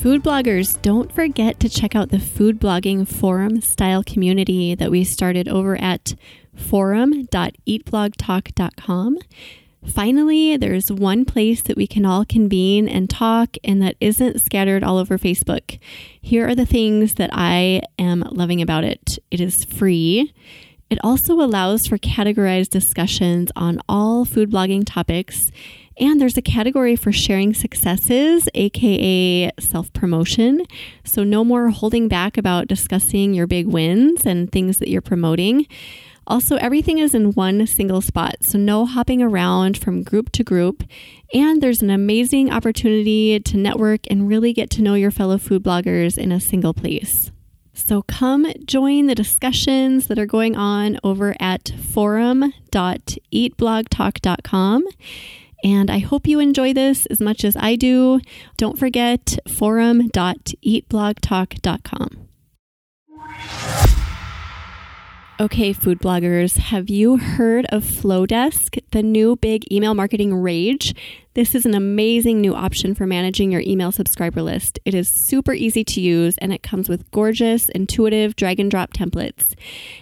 Food bloggers, don't forget to check out the food blogging forum style community that we started over at forum.eatblogtalk.com. Finally, there's one place that we can all convene and talk and that isn't scattered all over Facebook. Here are the things that I am loving about it it is free. It also allows for categorized discussions on all food blogging topics and there's a category for sharing successes, aka self promotion. So, no more holding back about discussing your big wins and things that you're promoting. Also, everything is in one single spot, so no hopping around from group to group. And there's an amazing opportunity to network and really get to know your fellow food bloggers in a single place. So come join the discussions that are going on over at forum.eatblogtalk.com. And I hope you enjoy this as much as I do. Don't forget forum.eatblogtalk.com. Okay, food bloggers, have you heard of Flodesk, the new big email marketing rage? This is an amazing new option for managing your email subscriber list. It is super easy to use and it comes with gorgeous, intuitive drag and drop templates.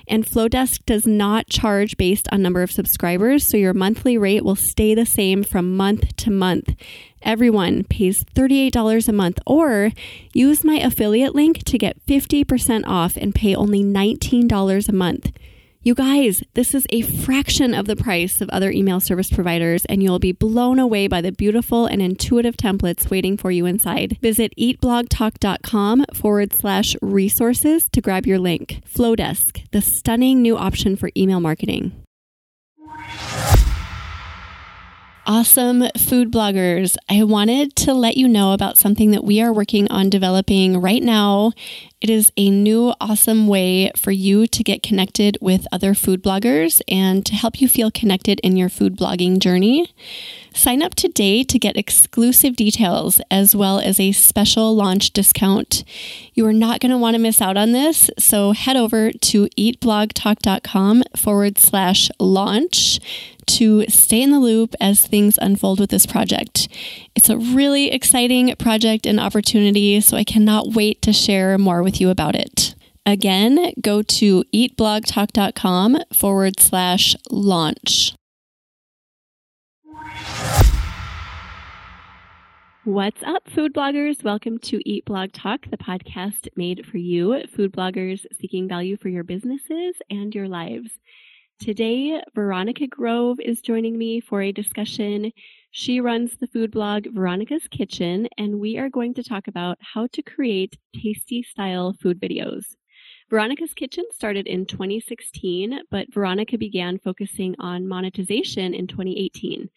And Flodesk does not charge based on number of subscribers, so your monthly rate will stay the same from month to month. Everyone pays $38 a month, or use my affiliate link to get 50% off and pay only $19 a month. You guys, this is a fraction of the price of other email service providers, and you'll be blown away by the beautiful and intuitive templates waiting for you inside. Visit eatblogtalk.com forward slash resources to grab your link. Flodesk, the stunning new option for email marketing. Awesome food bloggers. I wanted to let you know about something that we are working on developing right now. It is a new, awesome way for you to get connected with other food bloggers and to help you feel connected in your food blogging journey. Sign up today to get exclusive details as well as a special launch discount. You are not going to want to miss out on this, so head over to eatblogtalk.com forward slash launch to stay in the loop as things unfold with this project. It's a really exciting project and opportunity, so I cannot wait to share more with you about it. Again, go to eatblogtalk.com forward slash launch. What's up, food bloggers? Welcome to Eat Blog Talk, the podcast made for you, food bloggers seeking value for your businesses and your lives. Today, Veronica Grove is joining me for a discussion. She runs the food blog Veronica's Kitchen, and we are going to talk about how to create tasty style food videos. Veronica's Kitchen started in 2016, but Veronica began focusing on monetization in 2018.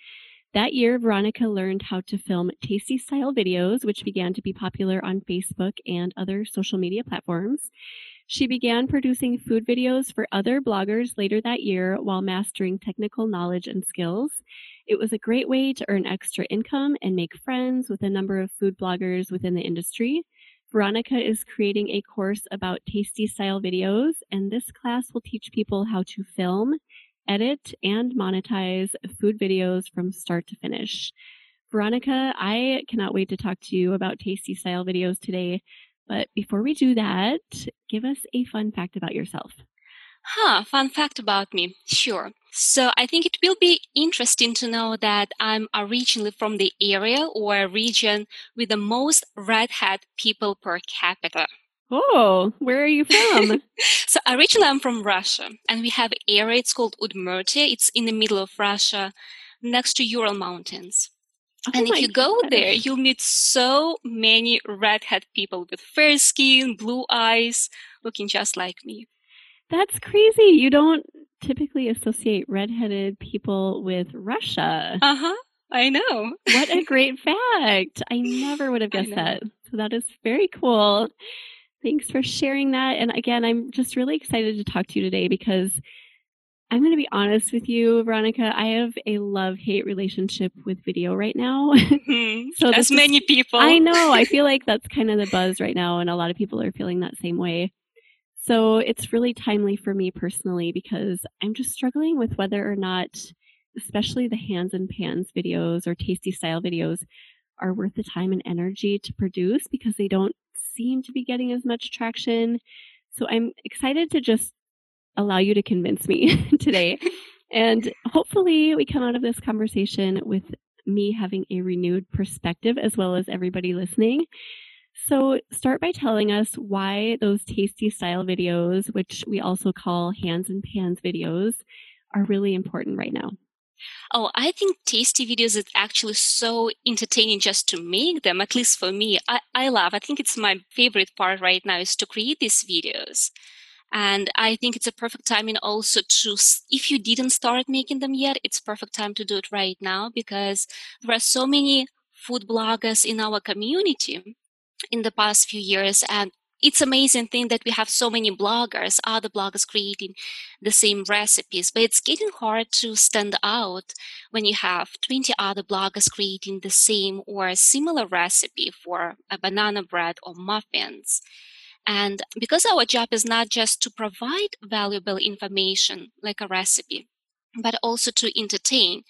That year, Veronica learned how to film tasty style videos, which began to be popular on Facebook and other social media platforms. She began producing food videos for other bloggers later that year while mastering technical knowledge and skills. It was a great way to earn extra income and make friends with a number of food bloggers within the industry. Veronica is creating a course about tasty style videos, and this class will teach people how to film, edit, and monetize food videos from start to finish. Veronica, I cannot wait to talk to you about tasty style videos today. But before we do that, give us a fun fact about yourself. Huh, fun fact about me. Sure. So I think it will be interesting to know that I'm originally from the area or region with the most redhead people per capita. Oh, where are you from? so originally I'm from Russia and we have an area, it's called Udmurtia. It's in the middle of Russia next to Ural Mountains. Oh and if you go gosh. there, you'll meet so many redhead people with fair skin, blue eyes, looking just like me. That's crazy. You don't typically associate redheaded people with Russia. Uh huh. I know. what a great fact. I never would have guessed that. So that is very cool. Thanks for sharing that. And again, I'm just really excited to talk to you today because I'm going to be honest with you, Veronica. I have a love hate relationship with video right now. Mm-hmm. so as many is, people. I know. I feel like that's kind of the buzz right now, and a lot of people are feeling that same way. So it's really timely for me personally because I'm just struggling with whether or not, especially the hands and pans videos or tasty style videos, are worth the time and energy to produce because they don't seem to be getting as much traction. So I'm excited to just allow you to convince me today. And hopefully, we come out of this conversation with me having a renewed perspective as well as everybody listening. So, start by telling us why those tasty style videos, which we also call hands and pans videos, are really important right now. Oh, I think tasty videos is actually so entertaining just to make them, at least for me. I, I love, I think it's my favorite part right now is to create these videos. And I think it's a perfect timing also to, if you didn't start making them yet, it's perfect time to do it right now because there are so many food bloggers in our community in the past few years and it's amazing thing that we have so many bloggers, other bloggers creating the same recipes, but it's getting hard to stand out when you have 20 other bloggers creating the same or similar recipe for a banana bread or muffins. And because our job is not just to provide valuable information like a recipe, but also to entertain,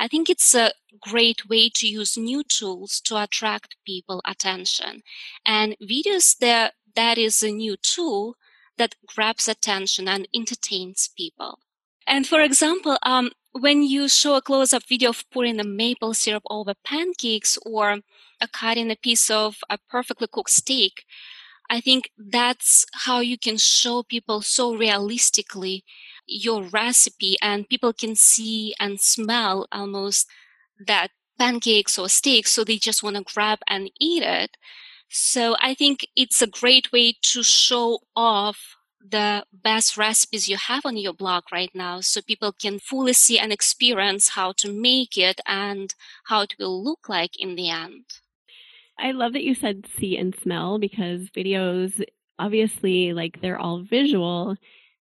I think it's a great way to use new tools to attract people attention. And videos there, that is a new tool that grabs attention and entertains people. And for example, um, when you show a close-up video of pouring the maple syrup over pancakes or cutting a piece of a perfectly cooked steak, I think that's how you can show people so realistically your recipe and people can see and smell almost that pancakes or steaks. So they just want to grab and eat it. So I think it's a great way to show off the best recipes you have on your blog right now so people can fully see and experience how to make it and how it will look like in the end. I love that you said see and smell because videos obviously like they're all visual,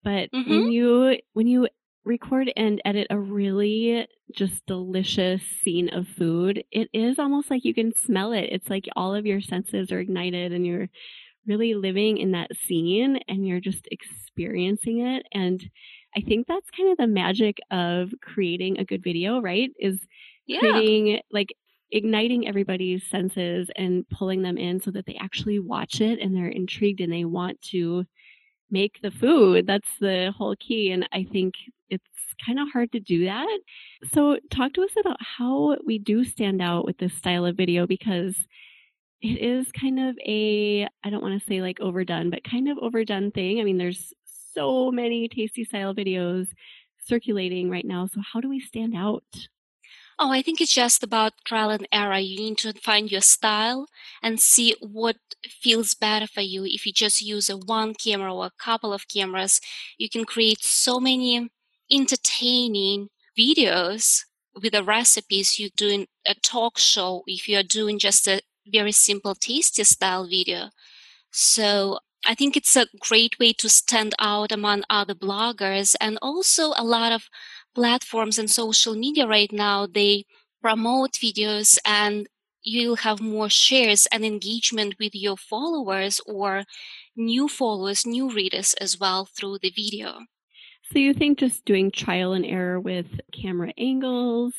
but mm-hmm. when you when you record and edit a really just delicious scene of food, it is almost like you can smell it. It's like all of your senses are ignited and you're really living in that scene and you're just experiencing it and I think that's kind of the magic of creating a good video, right? Is yeah. creating like igniting everybody's senses and pulling them in so that they actually watch it and they're intrigued and they want to make the food. That's the whole key. And I think it's kind of hard to do that. So, talk to us about how we do stand out with this style of video because it is kind of a, I don't want to say like overdone, but kind of overdone thing. I mean, there's so many tasty style videos circulating right now. So, how do we stand out? Oh, I think it's just about trial and error. You need to find your style and see what feels better for you. If you just use a one camera or a couple of cameras, you can create so many entertaining videos with the recipes. You're doing a talk show if you're doing just a very simple tasty style video. So I think it's a great way to stand out among other bloggers and also a lot of platforms and social media right now, they promote videos and you'll have more shares and engagement with your followers or new followers, new readers as well through the video. So you think just doing trial and error with camera angles,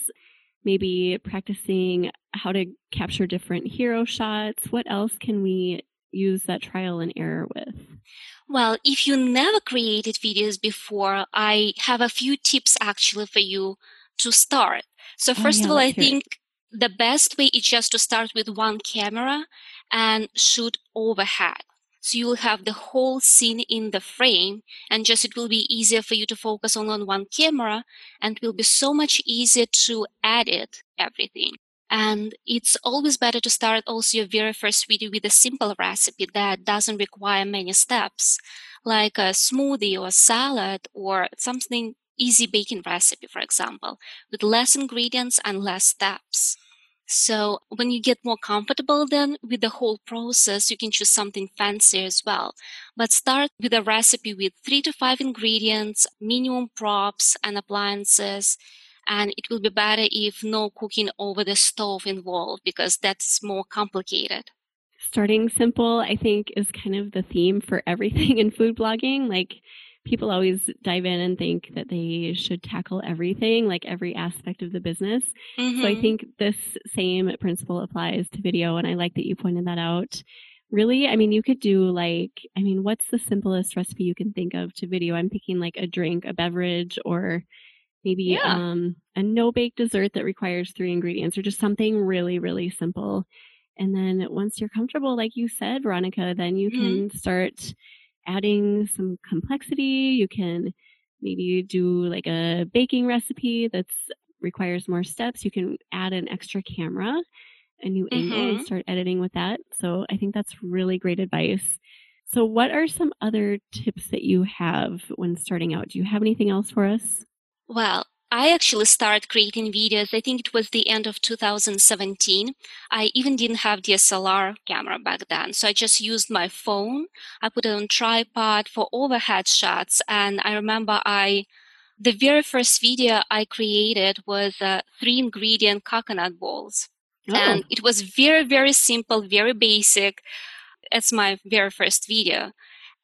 maybe practicing how to capture different hero shots, what else can we use that trial and error with? Well, if you never created videos before, I have a few tips actually for you to start. So oh, first oh, yeah, of all, I think it. the best way is just to start with one camera and shoot overhead. So you will have the whole scene in the frame and just it will be easier for you to focus on, on one camera and it will be so much easier to edit everything. And it's always better to start also your very first video with a simple recipe that doesn't require many steps, like a smoothie or salad or something easy baking recipe, for example, with less ingredients and less steps. So when you get more comfortable then with the whole process, you can choose something fancy as well. But start with a recipe with three to five ingredients, minimum props and appliances. And it will be better if no cooking over the stove involved because that's more complicated. Starting simple, I think, is kind of the theme for everything in food blogging. Like, people always dive in and think that they should tackle everything, like every aspect of the business. Mm-hmm. So I mm-hmm. think this same principle applies to video. And I like that you pointed that out. Really, I mean, you could do like, I mean, what's the simplest recipe you can think of to video? I'm thinking like a drink, a beverage, or maybe yeah. um, a no bake dessert that requires three ingredients, or just something really, really simple. And then once you're comfortable, like you said, Veronica, then you mm-hmm. can start adding some complexity. You can maybe do like a baking recipe that's requires more steps. You can add an extra camera, a new mm-hmm. angle, and start editing with that. So I think that's really great advice. So, what are some other tips that you have when starting out? Do you have anything else for us? Well, I actually started creating videos. I think it was the end of 2017. I even didn't have DSLR camera back then. So I just used my phone. I put it on tripod for overhead shots. And I remember I, the very first video I created was uh, three ingredient coconut balls. Oh. And it was very, very simple, very basic. It's my very first video.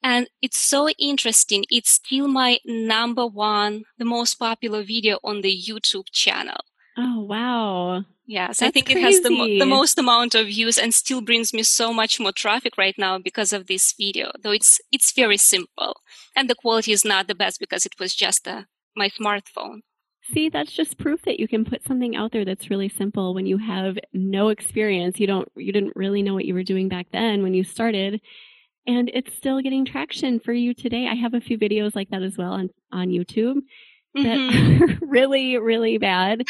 And it's so interesting. It's still my number one, the most popular video on the YouTube channel. Oh, wow. Yes, That's I think crazy. it has the, mo- the most amount of views and still brings me so much more traffic right now because of this video. Though it's it's very simple and the quality is not the best because it was just a, my smartphone. See, that's just proof that you can put something out there that's really simple when you have no experience. You don't you didn't really know what you were doing back then when you started and it's still getting traction for you today. I have a few videos like that as well on, on YouTube that mm-hmm. are really, really bad.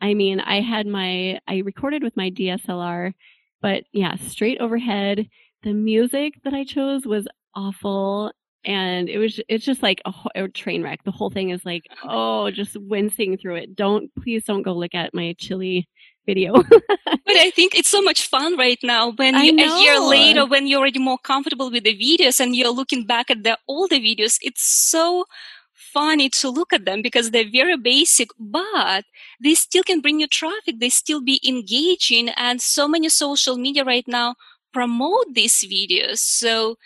I mean, I had my, I recorded with my DSLR, but yeah, straight overhead. The music that I chose was awful. And it was, it's just like a, a train wreck. The whole thing is like, oh, just wincing through it. Don't, please don't go look at my chili video. but I think it's so much fun right now when you, a year later, when you're already more comfortable with the videos and you're looking back at the older videos, it's so funny to look at them because they're very basic, but they still can bring you traffic. They still be engaging and so many social media right now promote these videos. So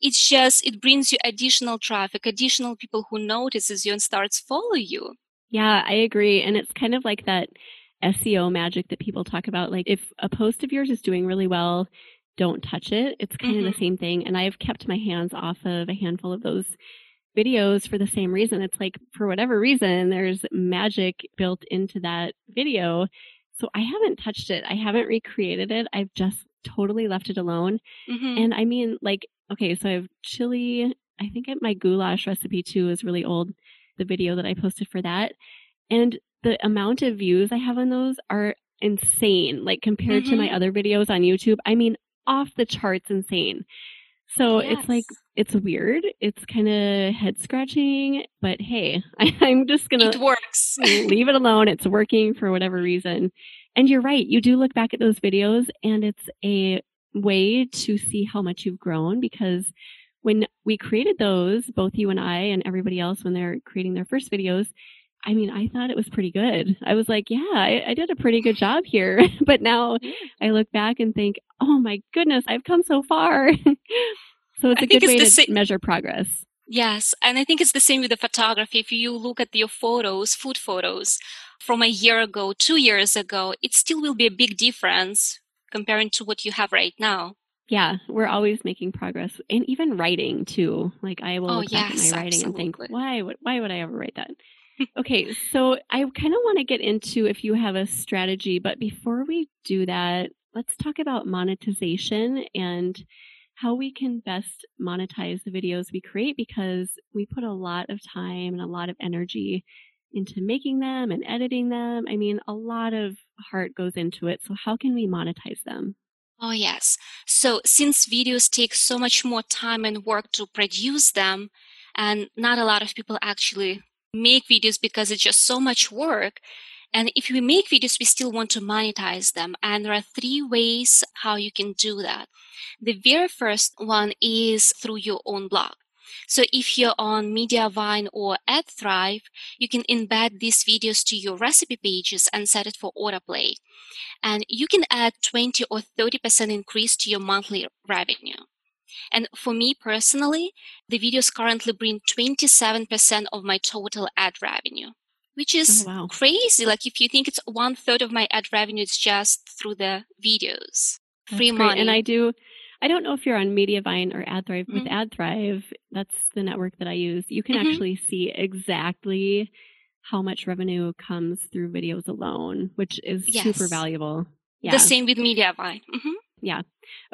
it's just, it brings you additional traffic, additional people who notices you and starts follow you. Yeah, I agree. And it's kind of like that SEO magic that people talk about. Like if a post of yours is doing really well, don't touch it. It's kind mm-hmm. of the mm-hmm. same thing. And I've kept my hands off of a handful of those videos for the same reason. It's like for whatever reason, there's magic built into that video. So I haven't touched it. I haven't recreated it. I've just totally left it alone. Mm-hmm. And I mean, like, okay, so I have chili. I think my goulash recipe too is really old. The video that I posted for that. And the amount of views I have on those are insane. Like compared mm-hmm. to my mm-hmm. other videos on YouTube, I mean, off the charts insane. So yes. it's like, it's weird. It's kind of head scratching, but hey, I, am just going to. It works. leave it alone. It's working for whatever reason. And you're right. You do look back at those videos and it's a way to see how much you've grown because when we created those, both you and I and everybody else, when they're creating their first videos, I mean, I thought it was pretty good. I was like, yeah, I, I did a pretty good job here. but now I look back and think, oh my goodness, I've come so far. so it's a good way to sa- measure progress. Yes. And I think it's the same with the photography. If you look at your photos, food photos from a year ago, two years ago, it still will be a big difference comparing to what you have right now. Yeah, we're always making progress, and even writing too. Like I will oh, look yes, back at my writing absolutely. and think, why would why would I ever write that? Okay, so I kind of want to get into if you have a strategy, but before we do that, let's talk about monetization and how we can best monetize the videos we create because we put a lot of time and a lot of energy into making them and editing them. I mean, a lot of heart goes into it. So, how can we monetize them? Oh, yes. So, since videos take so much more time and work to produce them, and not a lot of people actually make videos because it's just so much work. And if we make videos, we still want to monetize them. And there are three ways how you can do that. The very first one is through your own blog. So if you're on Mediavine or AdThrive, you can embed these videos to your recipe pages and set it for autoplay. And you can add 20 or 30% increase to your monthly revenue. And for me personally, the videos currently bring 27% of my total ad revenue, which is oh, wow. crazy. Like if you think it's one third of my ad revenue, it's just through the videos. That's Free great. money. And I do, I don't know if you're on Mediavine or AdThrive. Mm-hmm. With AdThrive, that's the network that I use. You can mm-hmm. actually see exactly how much revenue comes through videos alone, which is yes. super valuable. Yeah. The same with Mediavine. Mm-hmm. Yeah.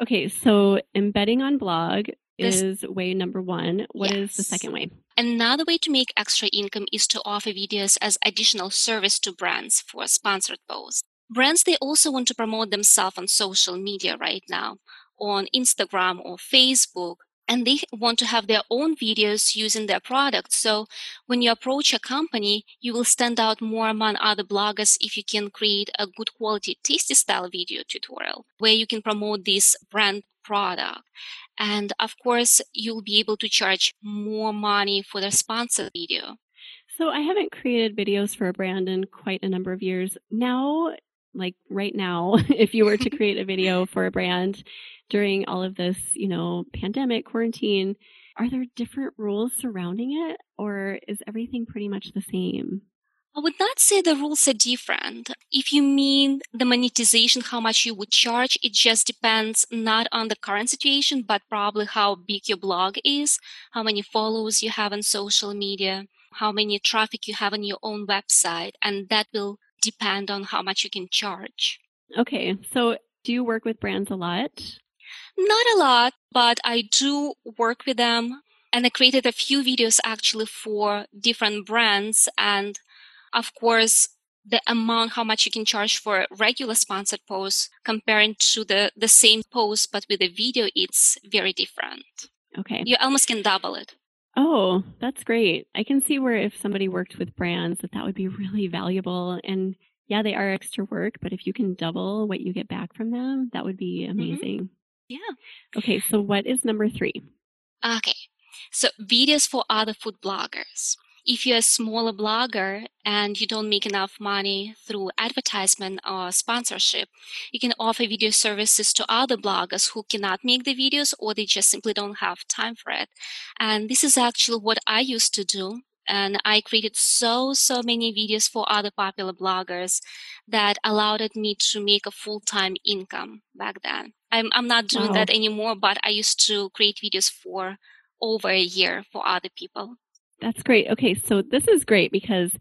Okay. So embedding on blog this, is way number one. What yes. is the second way? Another way to make extra income is to offer videos as additional service to brands for sponsored posts. Brands, they also want to promote themselves on social media right now, on Instagram or Facebook and they want to have their own videos using their product. So when you approach a company, you will stand out more among other bloggers if you can create a good quality tasty style video tutorial where you can promote this brand product. And of course, you'll be able to charge more money for the sponsored video. So I haven't created videos for a brand in quite a number of years. Now, like right now, if you were to create a video for a brand, during all of this, you know, pandemic, quarantine, are there different rules surrounding it or is everything pretty much the same? I would not say the rules are different. If you mean the monetization, how much you would charge, it just depends not on the current situation, but probably how big your blog is, how many followers you have on social media, how many traffic you have on your own website, and that will depend on how much you can charge. Okay. So do you work with brands a lot? Not a lot, but I do work with them. And I created a few videos actually for different brands. And of course, the amount how much you can charge for a regular sponsored posts comparing to the, the same post but with a video, it's very different. Okay. You almost can double it. Oh, that's great. I can see where if somebody worked with brands that that would be really valuable and yeah, they are extra work, but if you can double what you get back from them, that would be mm-hmm. amazing. Mm-hmm. Yeah. Okay, so what is number three? Okay, so videos for other food bloggers. If you're a smaller blogger and you don't make enough money through advertisement or sponsorship, you can offer video services to other bloggers who cannot make the videos or they just simply don't have time for it. And this is actually what I used to do and I created so, so many videos for other popular bloggers that allowed me to make a full-time income back then. I'm, I'm not doing wow. that anymore, but I used to create videos for over a year for other people. That's great. Okay. So this is great because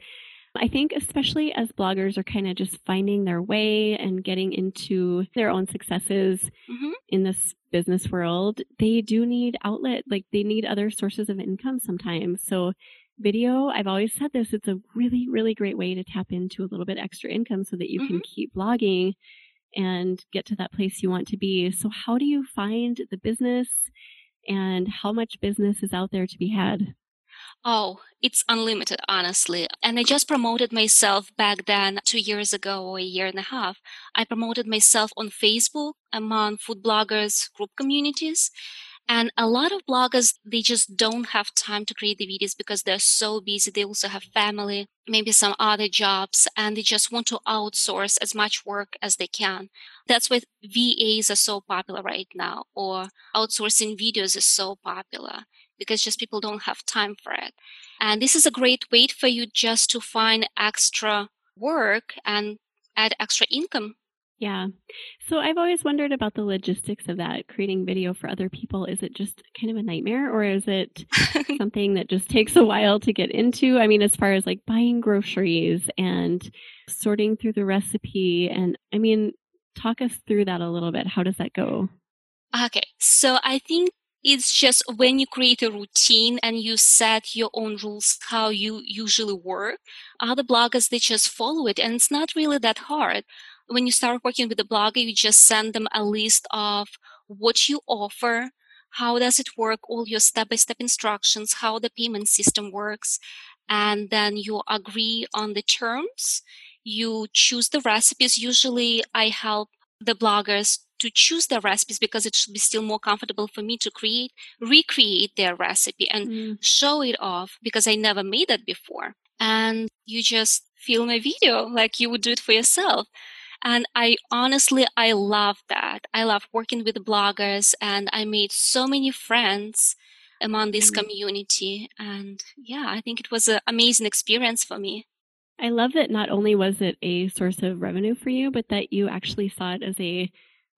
I think especially as bloggers are kind of just finding their way and getting into their own successes mm-hmm. in this business world, they do need outlet, like they need other sources of income sometimes. So video, I've always said this, it's a really, really great way to tap into a little bit extra income so that you mm-hmm. can keep blogging and get to that place you want to be. So, how do you find the business and how much business is out there to be had? Oh, it's unlimited, honestly. And I just promoted myself back then, two years ago or a year and a half. I promoted myself on Facebook among food bloggers group communities. And a lot of bloggers, they just don't have time to create the videos because they're so busy. They also have family, maybe some other jobs, and they just want to outsource as much work as they can. That's why VAs are so popular right now, or outsourcing videos is so popular because just people don't have time for it. And this is a great way for you just to find extra work and add extra income yeah. So I've always wondered about the logistics of that, creating video for other people. Is it just kind of a nightmare or is it something that just takes a while to get into? I mean, as far as like buying groceries and sorting through the recipe. And I mean, talk us through that a little bit. How does that go? Okay. So I think it's just when you create a routine and you set your own rules how you usually work other bloggers they just follow it and it's not really that hard when you start working with a blogger, you just send them a list of what you offer, how does it work, all your step-by-step instructions, how the payment system works, and then you agree on the terms. you choose the recipes. Usually I help the bloggers to choose their recipes because it should be still more comfortable for me to create, recreate their recipe and mm. show it off because I never made that before. And you just film a video like you would do it for yourself. And I honestly, I love that. I love working with bloggers and I made so many friends among this mm. community. And yeah, I think it was an amazing experience for me. I love that not only was it a source of revenue for you, but that you actually saw it as a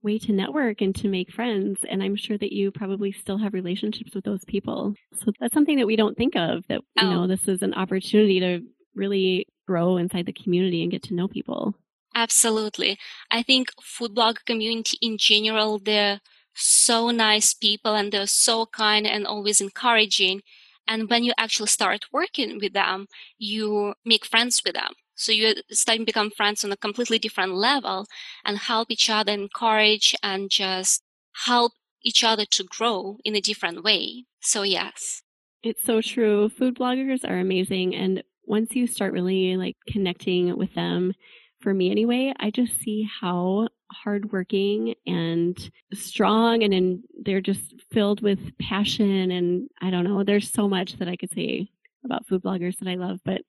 way to network and to make friends. And I'm sure that you probably still have relationships with those people. So that's something that we don't think of that, you oh. know, this is an opportunity to really grow inside the community and get to know people. Absolutely. I think food blog community in general, they're so nice people and they're so kind and always encouraging. And when you actually start working with them, you make friends with them. So you start to become friends on a completely different level and help each other, encourage and just help each other to grow in a different way. So yes. It's so true. Food bloggers are amazing. And once you start really like connecting with them, for me anyway, I just see how hardworking and strong and in, they're just filled with passion and I don't know, there's so much that I could say about food bloggers that I love, but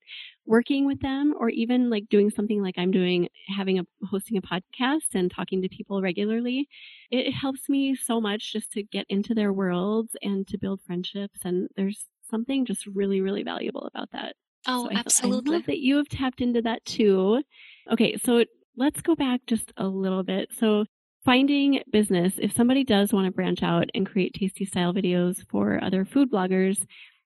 working with them or even like doing something like I'm doing, having a hosting a podcast and talking to people regularly, it helps me so much just to get into their worlds and to build friendships. And there's something just really, really valuable about that. Oh, so I absolutely. I love that you have tapped into that too. Okay, so let's go back just a little bit. So finding business, if somebody does want to branch out and create tasty style videos for other food bloggers,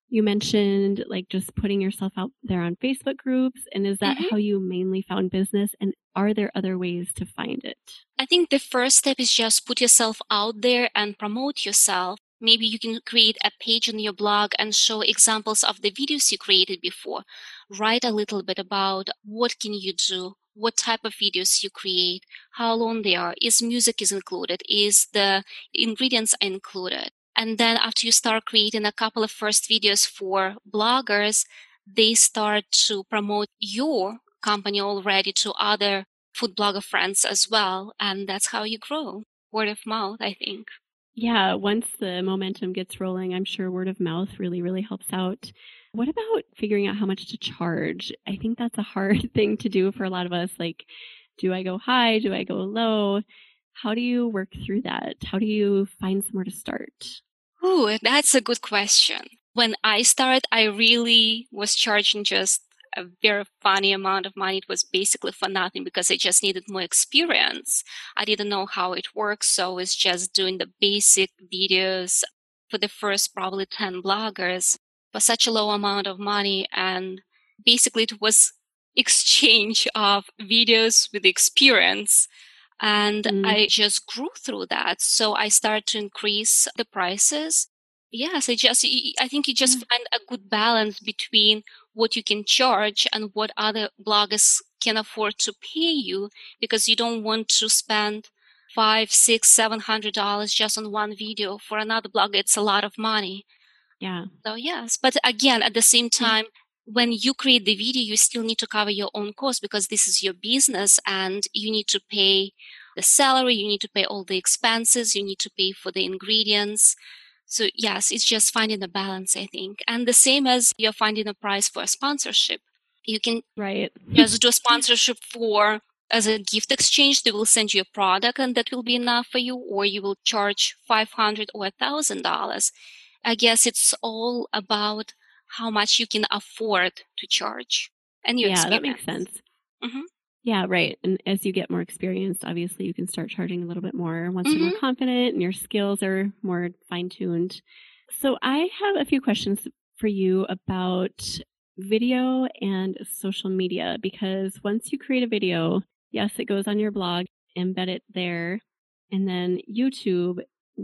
you mentioned like just putting yourself out there on Facebook groups. And is that mm-hmm. how you mainly found business? And are there other ways to find it? I think the first step is just put yourself out there and promote yourself. Maybe you can create a page on your blog and show examples of the videos you created before. Write a little bit about what can you do, what type of videos you create, how long they are, is music is included, is the ingredients included. And then after you start creating a couple of first videos for bloggers, they start to promote your company already to other food blogger friends as well. And that's how you grow. Word of mouth, I think. Yeah, once the momentum gets rolling, I'm sure word of mouth really, really helps out. What about figuring out how much to charge? I think that's a hard thing to do for a lot of us. Like, do I go high? Do I go low? How do you work through that? How do you find somewhere to start? Oh, that's a good question. When I started, I really was charging just a very funny amount of money. It was basically for nothing because I just needed more experience. I didn't know how it works. So I was just doing the basic videos for the first probably 10 bloggers for such a low amount of money. And basically it was exchange of videos with experience. And mm. I just grew through that. So I started to increase the prices. Yes, I just, I think you just mm. find a good balance between what you can charge and what other bloggers can afford to pay you because you don't want to spend five, six, seven hundred dollars just on one video. For another blogger, it's a lot of money. Yeah. So yes, but again, at the same mm-hmm. time, when you create the video, you still need to cover your own costs because this is your business and you need to pay the salary, you need to pay all the expenses, you need to pay for the ingredients. So yes, it's just finding a balance, I think. And the same as you're finding a price for a sponsorship. You can right. just do a sponsorship for as a gift exchange. They will send you a product and that will be enough for you, or you will charge five hundred or a thousand dollars. I guess it's all about how much you can afford to charge. And you yeah, that makes sense. Mm-hmm. Yeah, right. And as you get more experienced, obviously you can start charging a little bit more once mm-hmm. you're more mm-hmm. confident and your skills are more fine tuned. So I have a few questions for you about video and social media because once you create a video, yes, it goes on your blog, embed it there. And then YouTube,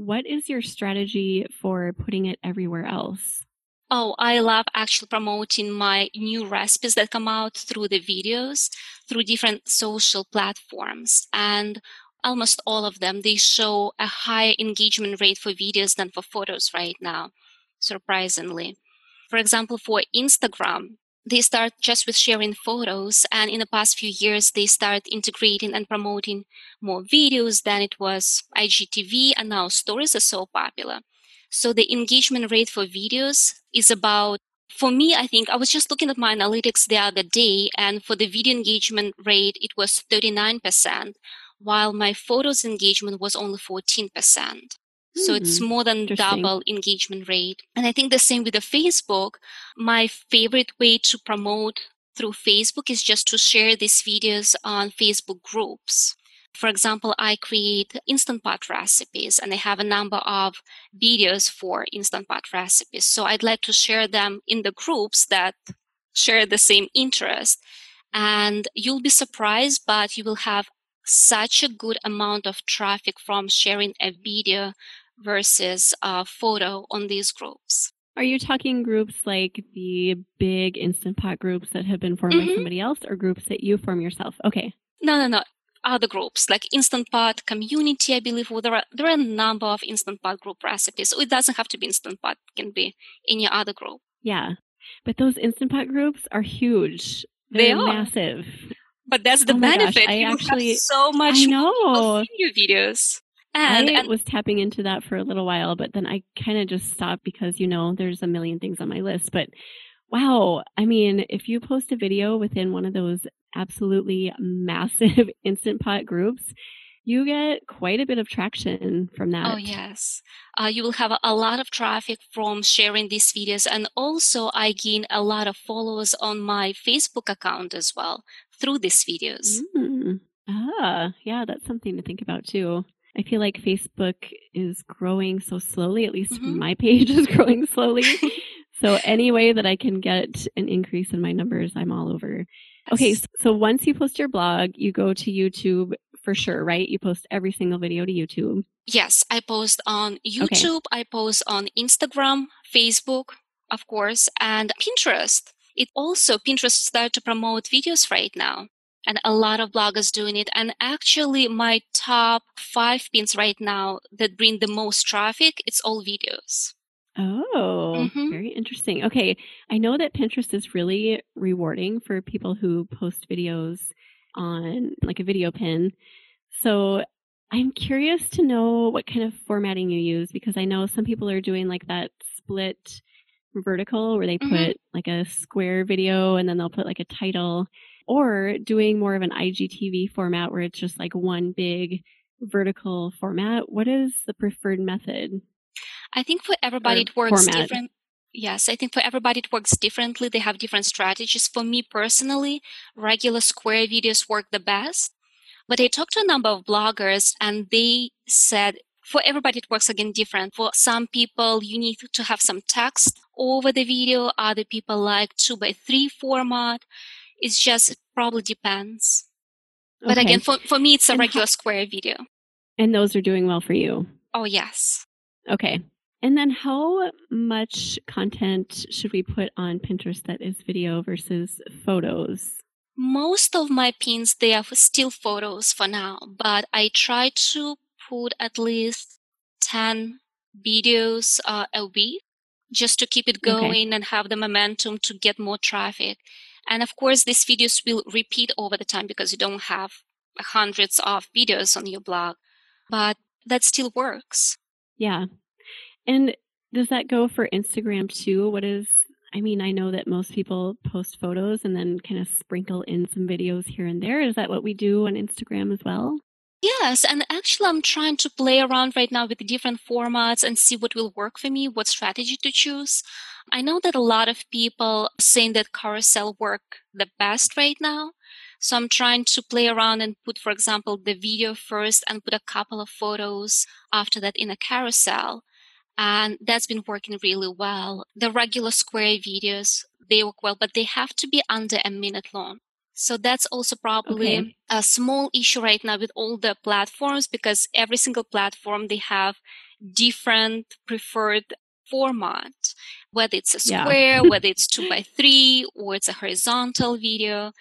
what is your strategy for putting it everywhere else? Oh, I love actually promoting my new recipes that come out through the videos, through different social platforms. And almost all of them, they show a higher engagement rate for videos than for photos right now, surprisingly. For example, for Instagram, they start just with sharing photos and in the past few years they start integrating and promoting more videos than it was igtv and now stories are so popular. So the engagement rate for videos is about for me i think i was just looking at my analytics the other day and for the video engagement rate it was 39% while my photos engagement was only 14% so it's hmm, more than double engagement rate. And I think the same with the Facebook. My favorite way to promote through Facebook is just to share these videos on Facebook groups. For example, I create Instant Pot recipes and I have a number of videos for Instant Pot recipes. So I'd like to share them in the groups that share the same interest. And you'll be surprised, but you will have such a good amount of traffic from sharing a video versus a photo on these groups. Are you talking groups like the big Instant Pot groups that have been formed mm-hmm. by somebody else or groups that you form yourself? Okay. No, no, no. Other groups like Instant Pot community, I believe. Well, there are there are a number of Instant Pot group recipes. So it doesn't have to be Instant Pot; it can be any other group. Yeah, but those Instant Pot groups are huge. They're they are massive. But that's the oh benefit. Gosh, I you actually so much I know. video videos. And, I and, was tapping into that for a little while, but then I kind of just stopped because, you know, there's a million things on my list. But wow, I mean, if you post a video within one of those absolutely massive Instant Pot groups, you get quite a bit of traction from that. Oh, yes. Uh, you will have a lot of traffic from sharing these videos. And also, I gain a lot of followers on my Facebook account as well through these videos. Mm. Ah, yeah, that's something to think about too. I feel like Facebook is growing so slowly. At least mm-hmm. my page is growing slowly. so any way that I can get an increase in my numbers, I'm all over. Okay, so once you post your blog, you go to YouTube for sure, right? You post every single video to YouTube. Yes, I post on YouTube, okay. I post on Instagram, Facebook, of course, and Pinterest. It also Pinterest started to promote videos right now and a lot of bloggers doing it. And actually, my top five pins right now that bring the most traffic, it's all videos. Oh, mm-hmm. very interesting. Okay. I know that Pinterest is really rewarding for people who post videos on like a video pin. So I'm curious to know what kind of formatting you use because I know some people are doing like that split vertical where they mm-hmm. put like a square video and then they'll put like a title or doing more of an IGTV format where it's just like one big vertical format. What is the preferred method? I think for everybody it works format. different. Yes, I think for everybody it works differently. They have different strategies. For me personally, regular square videos work the best. But I talked to a number of bloggers and they said for everybody it works again different. For some people, you need to have some text over the video. Other people like two by three format. It's just it probably depends. Okay. But again, for, for me, it's a and regular how, square video. And those are doing well for you? Oh, yes. Okay. And then how much content should we put on Pinterest that is video versus photos? Most of my pins, they are still photos for now, but I try to put at least 10 videos uh, a week just to keep it going okay. and have the momentum to get more traffic. And of course, these videos will repeat over the time because you don't have hundreds of videos on your blog, but that still works. Yeah. And does that go for Instagram too? What is, I mean, I know that most people post photos and then kind of sprinkle in some videos here and there. Is that what we do on Instagram as well? Yes, and actually, I'm trying to play around right now with the different formats and see what will work for me, what strategy to choose. I know that a lot of people saying that carousel work the best right now. So I'm trying to play around and put, for example, the video first and put a couple of photos after that in a carousel. And that's been working really well. The regular square videos, they work well, but they have to be under a minute long. So that's also probably okay. a small issue right now with all the platforms because every single platform they have different preferred format, whether it's a square, yeah. whether it's two by three, or it's a horizontal video.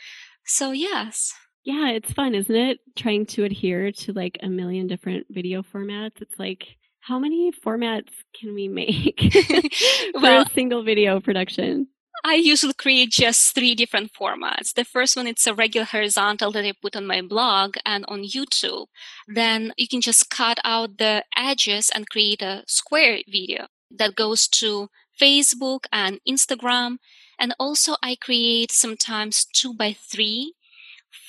So yes. Yeah, it's fun, isn't it? Trying to adhere to like a million different video formats. It's like, how many formats can we make for well, a single video production? I usually create just three different formats. The first one, it's a regular horizontal that I put on my blog and on YouTube. Then you can just cut out the edges and create a square video that goes to Facebook and Instagram. And also I create sometimes two by three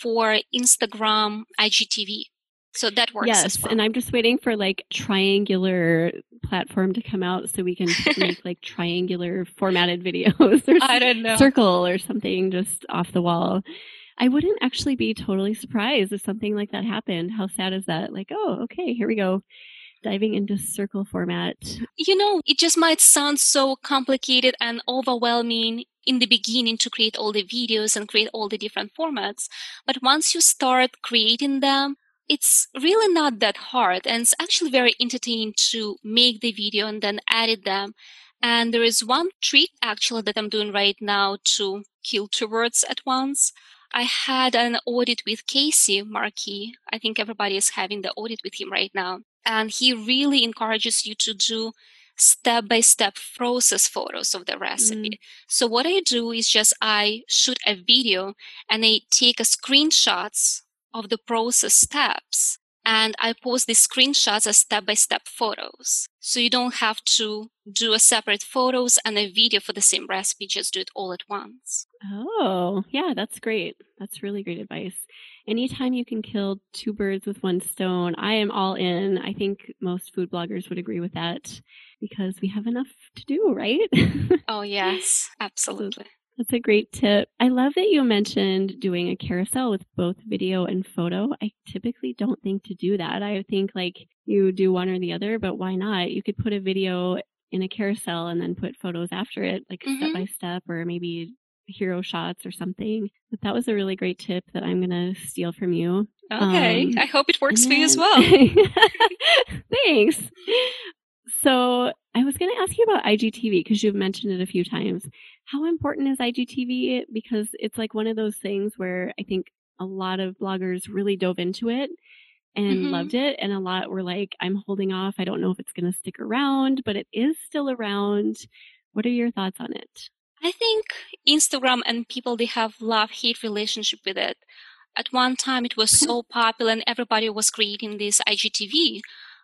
for Instagram IGTV. So that works. Yes, well. and I'm just waiting for like triangular platform to come out so we can make like triangular formatted videos or I don't know. circle or something just off the wall. I wouldn't actually be totally surprised if something like that happened. How sad is that? Like, oh, okay, here we go. Diving into carousel format. You know, it just might sound so complicated and overwhelming in the beginning to create all the videos and create all the different formats. But once you start creating them, it's really not that hard and it's actually very entertaining to make the video and then edit them. And there is one trick actually that I'm doing right now to kill two birds at once. I had an audit with Casey Markee. I think everybody is having the audit with him right now. And he really encourages you to do step by step process photos of the recipe. Mm. So what I do is just I shoot a video and I take a screenshots of the process steps and I post the screenshots as step by step photos. So you don't have to do a separate photos and a video for the same recipe, just do it all at once. Oh, yeah, that's great. That's really great advice. Anytime you can kill two birds with one stone, I am all in. I think most food bloggers would agree with that because we have enough to do, right? oh, yes, absolutely. That's a great tip. I love that you mentioned doing a carousel with both video and photo. I typically don't think to do that. I think like you do one or the other, but why not? You could put a video in a carousel and then put photos after it, like mm-hmm. step by step, or maybe hero shots or something. But that was a really great tip that I'm going to steal from you. Okay. Um, I hope it works for you as well. Thanks. So I was going to ask you about IGTV because you've mentioned it a few times. How important is IGTV? Because it's like one of those things where I think a lot of bloggers really dove into it and mm-hmm. loved it. And a lot were like, I'm holding off. I don't know if it's going to stick around, but it is still around. What are your thoughts on it? I think Instagram and people, they have love hate relationship with it. At one time, it was so popular and everybody was creating these IGTV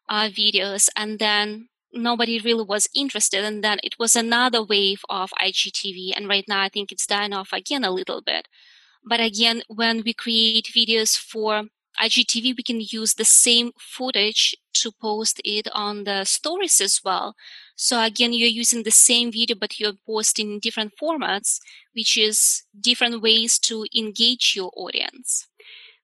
uh, videos. And then nobody really was interested. And then it was another wave of IGTV. And right now, I think it's dying off again a little bit. But again, when we create videos for IGTV, we can use the same footage to post it on the stories as well. So again, you're using the same video, but you're posting in different formats, which is different ways to engage your audience.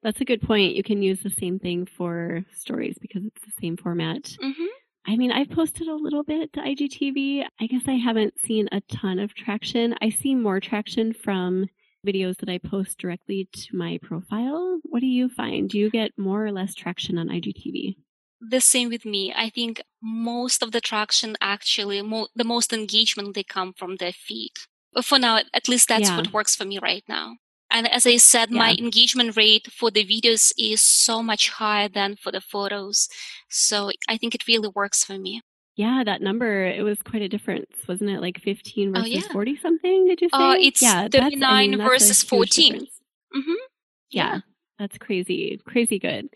That's a good point. You can use the same thing for stories because it's the same format. Mm-hmm. I mean, I've posted a little bit to IGTV. I guess I haven't seen a ton of traction. I see more traction from videos that I post directly to my profile. What do you find? Do you get more or less traction on IGTV? The same with me. I think most of the traction actually, mo- the most engagement, they come from the feed. But for now, at least that's yeah. what works for me right now. And as I said, yeah. my engagement rate for the videos is so much higher than for the photos. So I think it really works for me. Yeah, that number, it was quite a difference, wasn't it? Like 15 versus oh, yeah. 40 something, did you say? Uh, it's yeah, 39 I mean, versus 14. Mm-hmm. Yeah. yeah, that's crazy. Crazy good.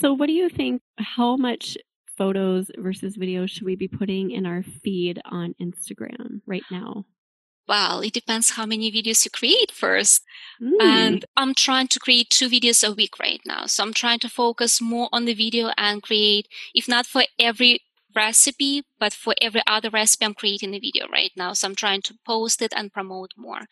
So, what do you think? How much photos versus videos should we be putting in our feed on Instagram right now? Well, it depends how many videos you create first. Mm. And I'm trying to create two videos a week right now. So I'm trying to focus more on the video and create, if not for every recipe, but for every other recipe, I'm creating a video right now. So I'm trying to post it and promote more.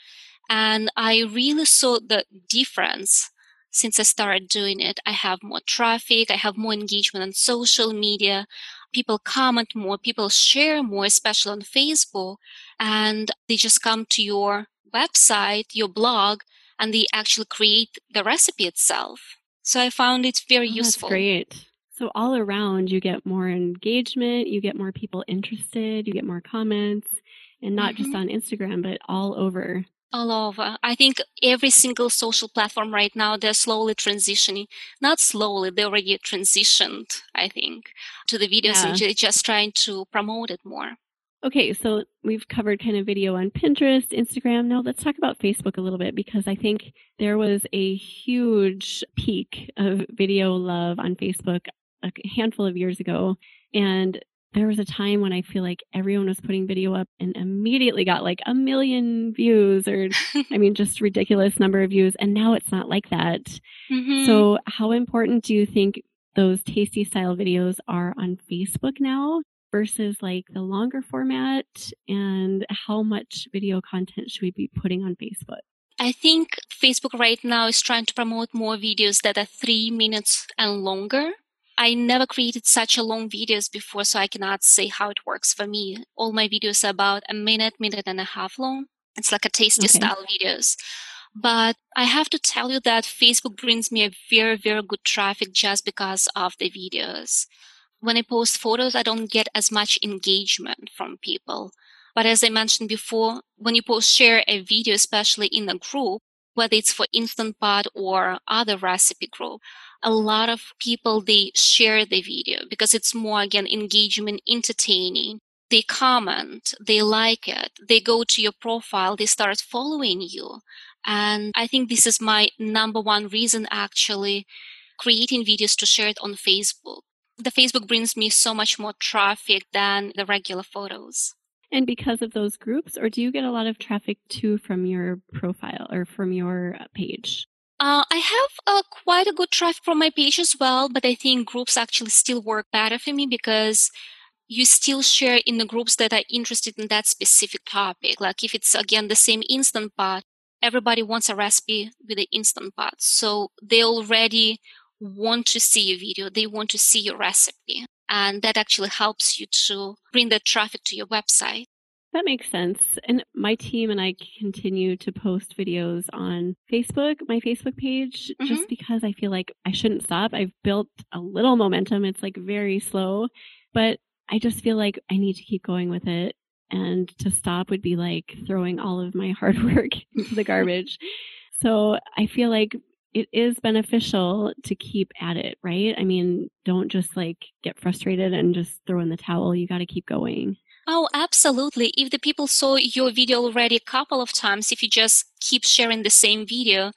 And I really saw the difference since I started doing it. I have more traffic. I have more engagement on social media people comment more, people share more, especially on Facebook, and they just come to your website, your blog, and they actually create the recipe itself. So I found it very oh, useful. That's great. So all around, you get more engagement, you get more people interested, you get more comments, and not mm-hmm. just on Instagram, but all over all over. I think every single social platform right now, they're slowly transitioning. Not slowly, they already transitioned, I think, to the videos yeah. and they're just trying to promote it more. Okay, so we've covered kind of video on Pinterest, Instagram. Now let's talk about Facebook a little bit because I think there was a huge peak of video love on Facebook a handful of years ago. And there was a time when I feel like everyone was putting video up and immediately got like a million views or, I mean, just ridiculous number of views. And now it's not like that. Mm-hmm. So, how important do you think those tasty style videos are on Facebook now? Versus like the longer format and how much video content should we be putting on Facebook? I think Facebook right now is trying to promote more videos that are three minutes and longer. I never created such a long videos before, so I cannot say how it works for me. All my videos are about a minute, minute and a half long. It's like a tasty okay. style videos. But I have to tell you that Facebook brings me a very, very good traffic just because of the videos when I post photos, I don't get as much engagement from people. But as I mentioned before, when you post share a video, especially in a group, whether it's for Instant Pot or other recipe group, a lot of people, they share the video because it's more, again, engagement, entertaining. They comment, they like it, they go to your profile, they start following you. And I think this is my number one reason actually creating videos to share it on Facebook the Facebook brings me so much more traffic than the regular photos. And because of those groups, or do you get a lot of traffic too from your profile or from your page? Uh, I have uh, quite a good traffic from my page as well, but I think groups actually still work better for me because you still share in the groups that are interested in that specific topic. Like if it's again the same instant pot, everybody wants a recipe with the instant pot. So they already want to see your video, they want to see your recipe. And that actually helps you to bring the traffic to your website. That makes sense. And my team and I continue to post videos on Facebook, my Facebook page, mm-hmm. just because I feel like I shouldn't stop. I've built a little momentum. It's like very slow, but I just feel like I need to keep going with it. And to stop would be like throwing all of my hard work into the garbage. so I feel like it is beneficial to keep at it, right? I mean, don't just like get frustrated and just throw in the towel. You got to keep going. Oh, absolutely. If the people saw your video already a couple of times, if you just keep sharing the same video,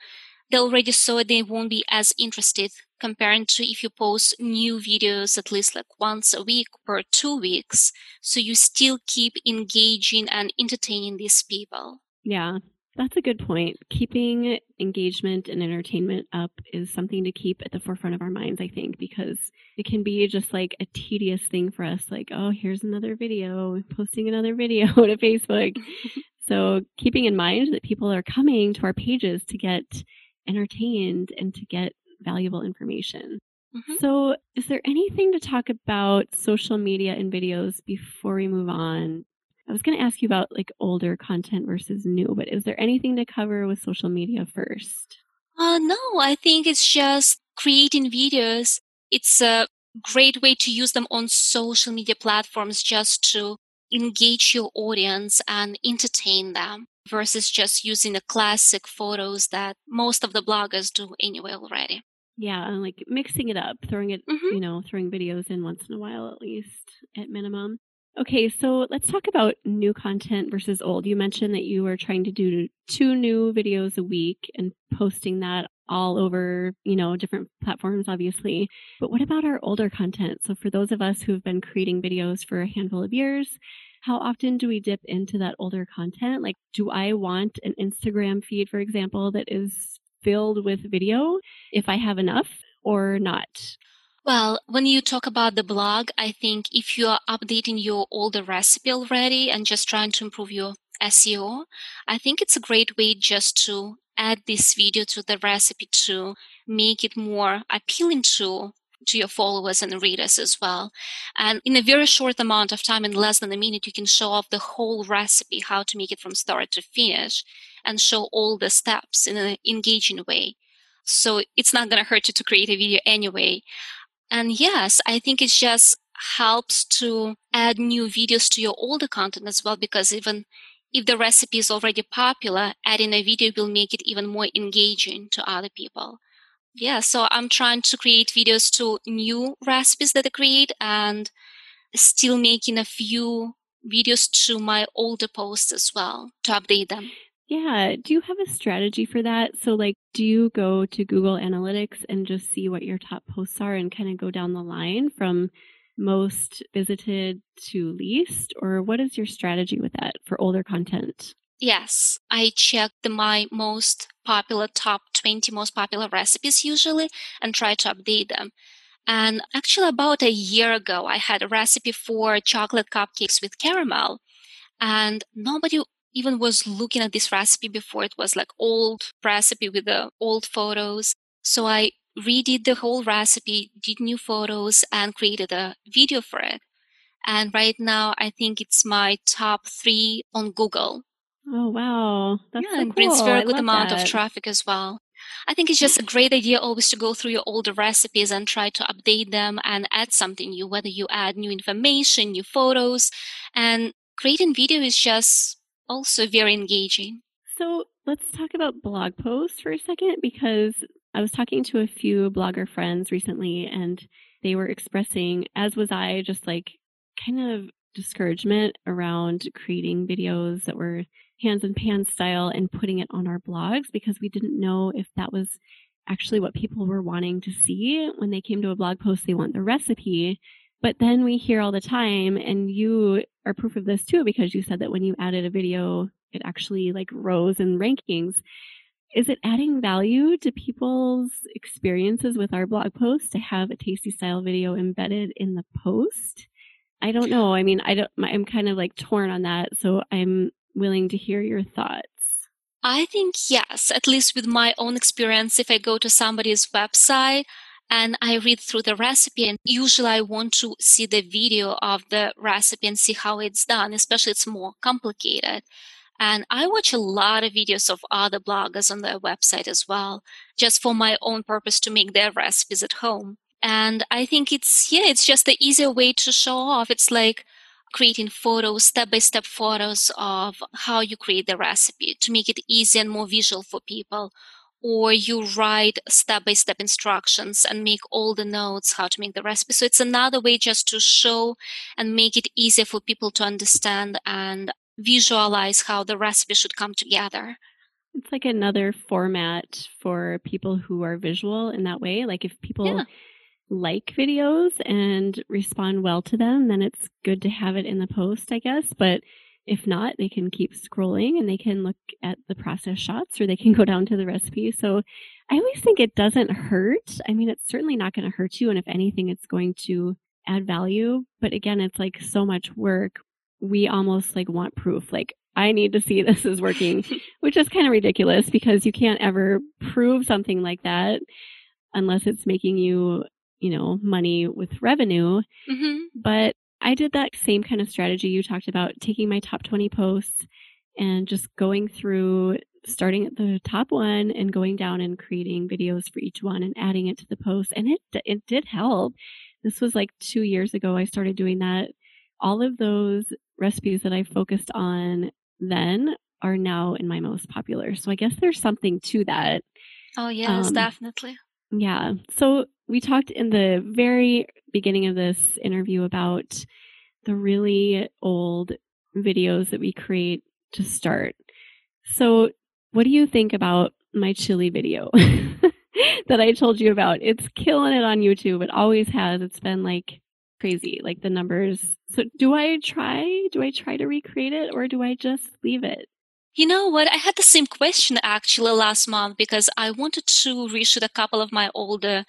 they already saw it, they won't be as interested compared to if you post new videos at least like once a week per two weeks. So you still keep engaging and entertaining these people. Yeah, that's a good point. Keeping engagement and entertainment up is something to keep at the forefront of our minds, I think, because it can be just like a tedious thing for us, like, oh, here's another video, posting another video to Facebook. so keeping in mind that people are coming to our pages to get entertained and to get valuable information. Mm-hmm. So, is there anything to talk about social media and videos before we move on? I was going to ask you about like older content versus new, but is there anything to cover with social media first? Uh, no, I think it's just creating videos. It's a great way to use them on social media platforms just to engage your audience and entertain them versus just using the classic photos that most of the bloggers do anyway already. Yeah, and like mixing it up, throwing it, mm-hmm. you know, throwing videos in once in a while at least at minimum. Okay, so let's talk about new content versus old. You mentioned that you were trying to do two new videos a week and posting that all over, you know, different platforms, obviously. But what about our older content? So for those of us who've been creating videos for a handful of years, how often do we dip into that older content? Like, do I want an Instagram feed, for example, that is filled with video if I have enough or not? Well, when you talk about the blog, I think if you are updating your older recipe already and just trying to improve your SEO, I think it's a great way just to add this video to the recipe to make it more appealing to to your followers and readers as well. And in a very short amount of time, in less than a minute, you can show off the whole recipe, how to make it from start to finish, and show all the steps in an engaging way. So it's not going to hurt you to create a video anyway. And yes, I think it just helps to add new videos to your older content as well, because even if the recipe is already popular, adding a video will make it even more engaging to other people. Yeah, so I'm trying to create videos to new recipes that I create and still making a few videos to my older posts as well to update them. Yeah. Do you have a strategy for that? So, like, do you go to Google Analytics and just see what your top posts are and kind of go down the line from most visited to least? Or what is your strategy with that for older content? Yes, I check the, my most popular top 20 most popular recipes usually and try to update them. And actually, about a year ago, I had a recipe for chocolate cupcakes with caramel. And nobody even was looking at this recipe before. It was like old recipe with the old photos. So I redid the whole recipe, did new photos, and created a video for it. And right now, I think it's my top three on Google. Oh wow, that's yeah, so and cool. brings very good amount that. of traffic as well. I think it's just a great idea always to go through your older recipes and try to update them and add something new, whether you add new information, new photos, and creating video is just also very engaging. So let's talk about blog posts for a second because I was talking to a few blogger friends recently and they were expressing, as was I, just like kind of discouragement around creating videos that were hands and pan style and putting it on our blogs because we didn't know if that was actually what people were wanting to see when they came to a blog post they want the recipe but then we hear all the time and you are proof of this too because you said that when you added a video it actually like rose in rankings is it adding value to people's experiences with our blog post to have a tasty style video embedded in the post i don't know i mean i don't i'm kind of like torn on that so i'm willing to hear your thoughts. I think yes, at least with my own experience. If I go to somebody's website and I read through the recipe, and usually I want to see the video of the recipe and see how it's done, especially it's more complicated. And I watch a lot of videos of other bloggers on their website as well, just for my own purpose to make their recipes at home. And I think it's, yeah, it's just the easier way to show off. It's like, creating photos, step-by-step photos of how you create the recipe to make it easy and more visual for people. Or you write step-by-step instructions and make all the notes how to make the recipe. So it's another way just to show and make it easier for people to understand and visualize how the recipe should come together. It's like another format for people who are visual in that way. Like if people yeah like videos and respond well to them, then it's good to have it in the post, I guess. But if not, they can keep scrolling and they can look at the process shots or they can go down to the recipe. So I always think it doesn't hurt. I mean, it's certainly not going to hurt you. And if anything, it's going to add value. But again, it's like so much work. We almost like want proof. Like, I need to see this is working, which is kind of ridiculous because you can't ever prove something like that unless it's making you you know, money with revenue. Mm-hmm. But I did that same kind of strategy you talked about, taking my top 20 posts and just going through, starting at the top one and going down and creating videos for each one and adding it to the post. And it, it did help. This was like two years ago. I started doing that. All of those recipes that I focused on then are now in my most popular. So I guess there's something to that. Oh, yes, um, definitely. Yeah. So we talked in the very beginning of this interview about the really old videos that we create to start. So, what do you think about my chili video that I told you about? It's killing it on YouTube. It always has. It's been like crazy, like the numbers. So, do I try? Do I try to recreate it or do I just leave it? You know what? I had the same question actually last month because I wanted to reshoot a couple of my older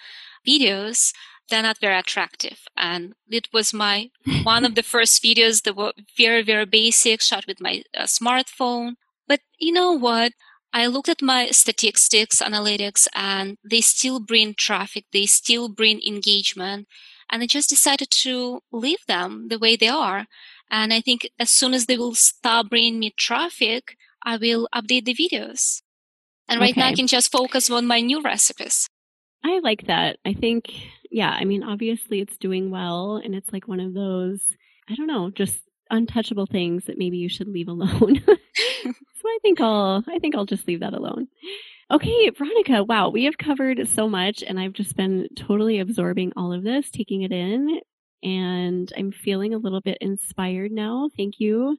videos. They're not very attractive. And it was my one of the first videos that were very, very basic, shot with my uh, smartphone. But you know what? I looked at my statistics, analytics, and they still bring traffic. They still bring engagement. And I just decided to leave them the way they are. And I think as soon as they will stop bringing me traffic, I will update the videos. And right okay. now I can just focus on my new recipes. I like that. I think, yeah, I mean, obviously it's doing well and it's like one of those, I don't know, just untouchable things that maybe you should leave alone. so I think I'll, I think I'll just leave that alone. Okay, Veronika, wow, we have covered so much and I've just been totally absorbing all of this, taking it in. and I'm feeling a little bit inspired now. Thank you.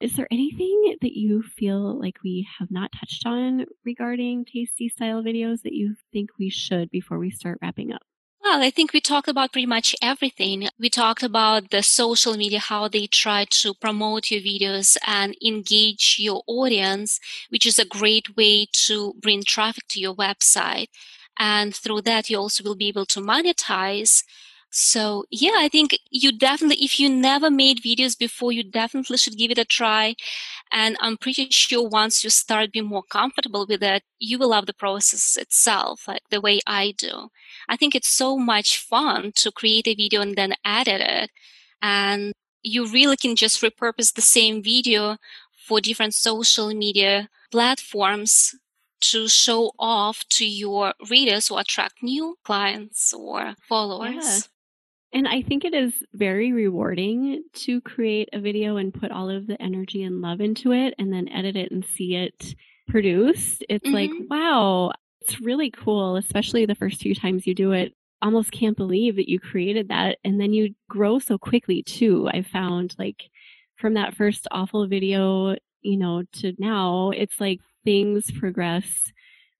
Is there anything that you feel like we have not touched on regarding tasty style videos that you think we should before we start wrapping up? Well, I think we talked about pretty much everything. We talked about the social media, how they try to promote your videos and engage your audience, which is a great way to bring traffic to your website. And through that, you also will be able to monetize so yeah, I think you definitely, if you never made videos before, you definitely should give it a try. And I'm pretty sure once you start being more comfortable with it, you will love the process itself, like the way I do. I think it's so much fun to create a video and then edit it. And you really can just repurpose the same video for different social media platforms to show off to your readers or attract new clients or followers. Yeah. And I think it is very rewarding to create a video and put all of the energy and love into it and then edit it and see it produced. It's mm-hmm. like, wow, it's really cool, especially the first few times you do it. Almost can't believe that you created that. And then you grow so quickly too. I found like from that first awful video, you know, to now, it's like things progress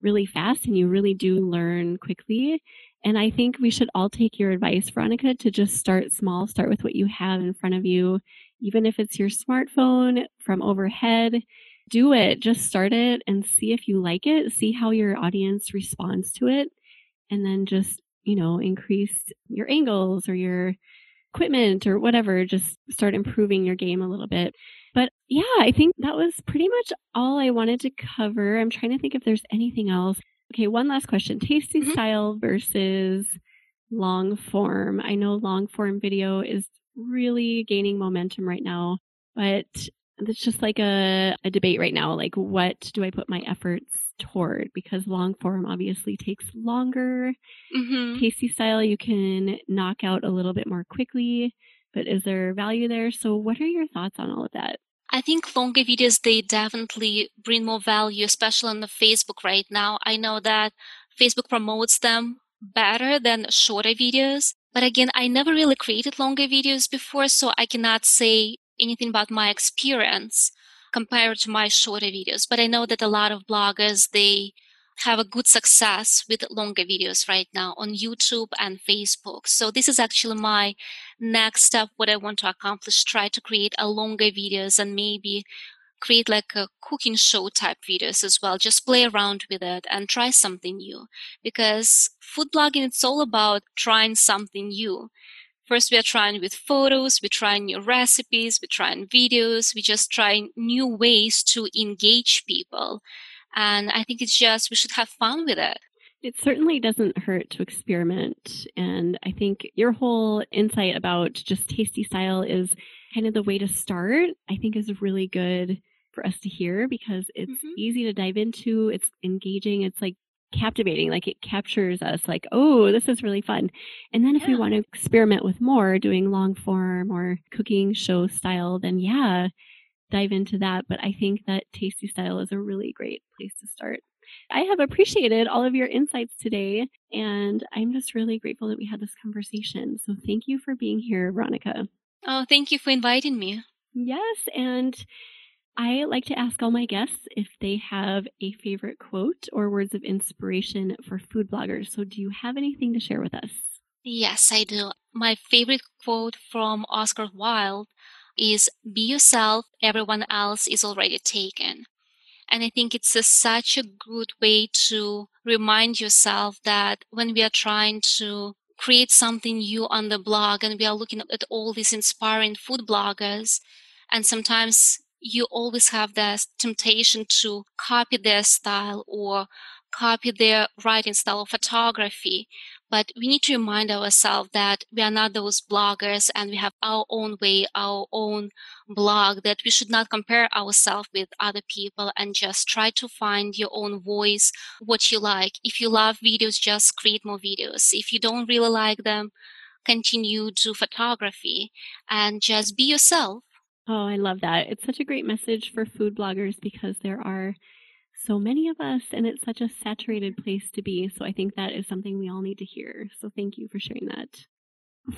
really fast and you really do learn quickly. And I think we should all take your advice, Veronika, to just start small, start with what you have in front of you. Even if it's your smartphone from overhead, do it. Just start it and see if you like it, see how your audience responds to it, and then just, you know, increase your angles or your equipment or whatever. Just start improving your game a little bit. But yeah, I think that was pretty much all I wanted to cover. I'm trying to think if there's anything else. Okay, one last question. Tasty mm-hmm. style versus long form. I know long form video is really gaining momentum right now, but it's just like a, a debate right now. Like, what do I put my efforts toward? Because long form obviously takes longer. Mm-hmm. Tasty style, you can knock out a little bit more quickly, but is there value there? So, what are your thoughts on all of that? I think longer videos, they definitely bring more value, especially on the Facebook right now. I know that Facebook promotes them better than shorter videos. But again, I never really created longer videos before, so I cannot say anything about my experience compared to my shorter videos. But I know that a lot of bloggers, they have a good success with longer videos right now on YouTube and Facebook. So this is actually my next step, what I want to accomplish, try to create a longer videos and maybe create like a cooking show type videos as well. Just play around with it and try something new because food blogging, it's all about trying something new. First, we are trying with photos, we're trying new recipes, we're trying videos, we're just trying new ways to engage people. And I think it's just, we should have fun with it. It certainly doesn't hurt to experiment. And I think your whole insight about just tasty style is kind of the way to start, I think is really good for us to hear because it's mm-hmm. easy to dive into. It's engaging. It's like captivating. Like it captures us like, oh, this is really fun. And then if yeah. we want to experiment with more doing long form or cooking show style, then yeah, dive into that. But I think that Tasty Style is a really great place to start. I have appreciated all of your insights today, and I'm just really grateful that we had this conversation. So thank you for being here, Veronika. Oh, thank you for inviting me. Yes, and I like to ask all my guests if they have a favorite quote or words of inspiration for food bloggers. So do you have anything to share with us? Yes, I do. My favorite quote from Oscar Wilde is be yourself, everyone else is already taken. And I think it's a, such a good way to remind yourself that when we are trying to create something new on the blog and we are looking at all these inspiring food bloggers, and sometimes you always have the temptation to copy their style or copy their writing style or photography. But we need to remind ourselves that we are not those bloggers and we have our own way, our own blog, that we should not compare ourselves with other people and just try to find your own voice, what you like. If you love videos, just create more videos. If you don't really like them, continue to photography and just be yourself. Oh, I love that. It's such a great message for food bloggers because there are so many of us, and it's such a saturated place to be. So I think that is something we all need to hear. So thank you for sharing that.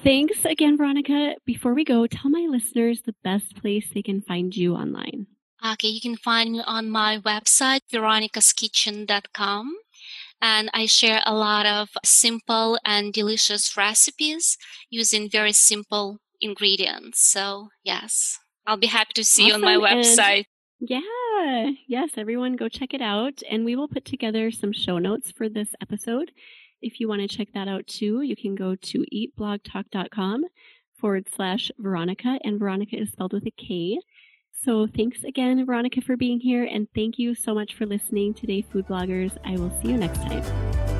Thanks again, Veronika. Before we go, tell my listeners the best place they can find you online. Okay, you can find me on my website, veronikaskitchen.com. And I share a lot of simple and delicious recipes using very simple ingredients. So, yes, I'll be happy to see awesome. you on my website. And yes, everyone go check it out. And we will put together some show notes for this episode. If you want to check that out too, you can go to eatblogtalk.com forward slash Veronika, and Veronika is spelled with a K. So thanks again, Veronika, for being here, and thank you so much for listening today, food bloggers. I will see you next time.